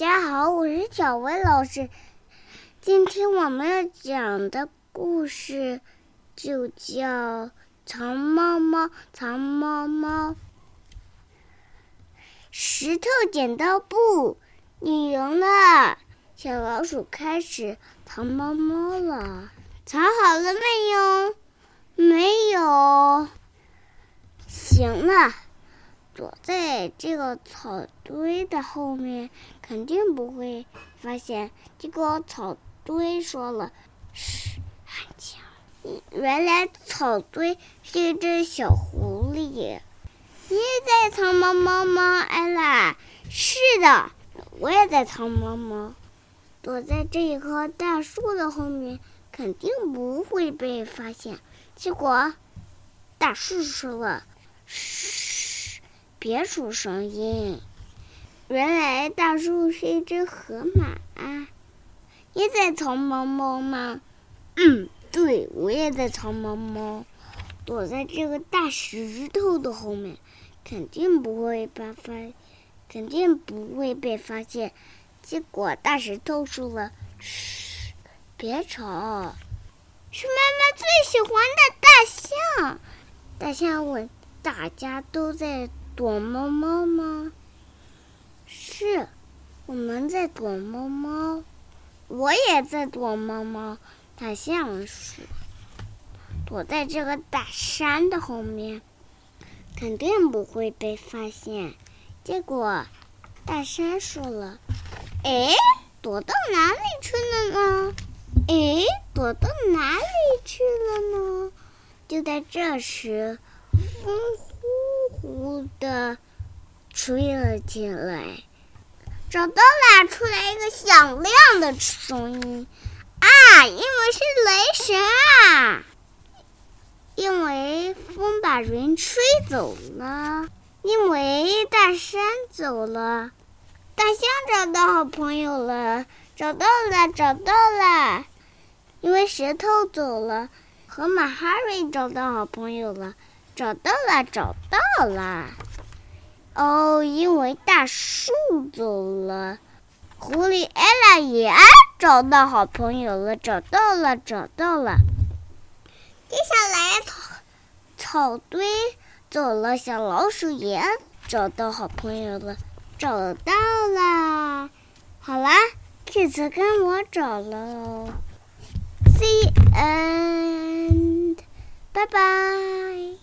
家好，我是小薇老师。今天我们要讲的故事就叫《藏猫猫藏猫猫》。石头剪刀布，你赢了！小老鼠开始藏猫猫了。藏好了没有？没有。行了。躲在这个草堆的后面，肯定不会发现。结果草堆说了：“嘘，安静。”原来草堆是一只小狐狸。你也在藏猫猫吗，艾拉？是的，我也在藏猫猫。躲在这一棵大树的后面，肯定不会被发现。结果，大树说了：“嘘。”别出声音！原来大树是一只河马。你在藏猫猫吗？嗯，对，我也在藏猫猫，躲在这个大石头的后面，肯定不会被发，肯定不会被发现。结果大石头说了：“嘘，别吵。”是妈妈最喜欢的大象。大象问：“大家都在？”躲猫猫吗？是，我们在躲猫猫，我也在躲猫猫。大象说：“躲在这个大山的后面，肯定不会被发现。”结果，大山说了：“哎，躲到哪里去了呢？哎，躲到哪里去了呢？”就在这时，风。的吹了进来，找到了！出来一个响亮的声音啊！因为是雷神啊！因为风把云吹走了，因为大山走了，大象找到好朋友了，找到了，找到了！因为石头走了，河马哈瑞找到好朋友了。找到了，找到了！哦，因为大树走了，狐狸艾拉也找到好朋友了。找到了，找到了！接下来草堆走了，小老鼠也找到好朋友了。找到了！好啦，这次跟我找了。See end，拜拜。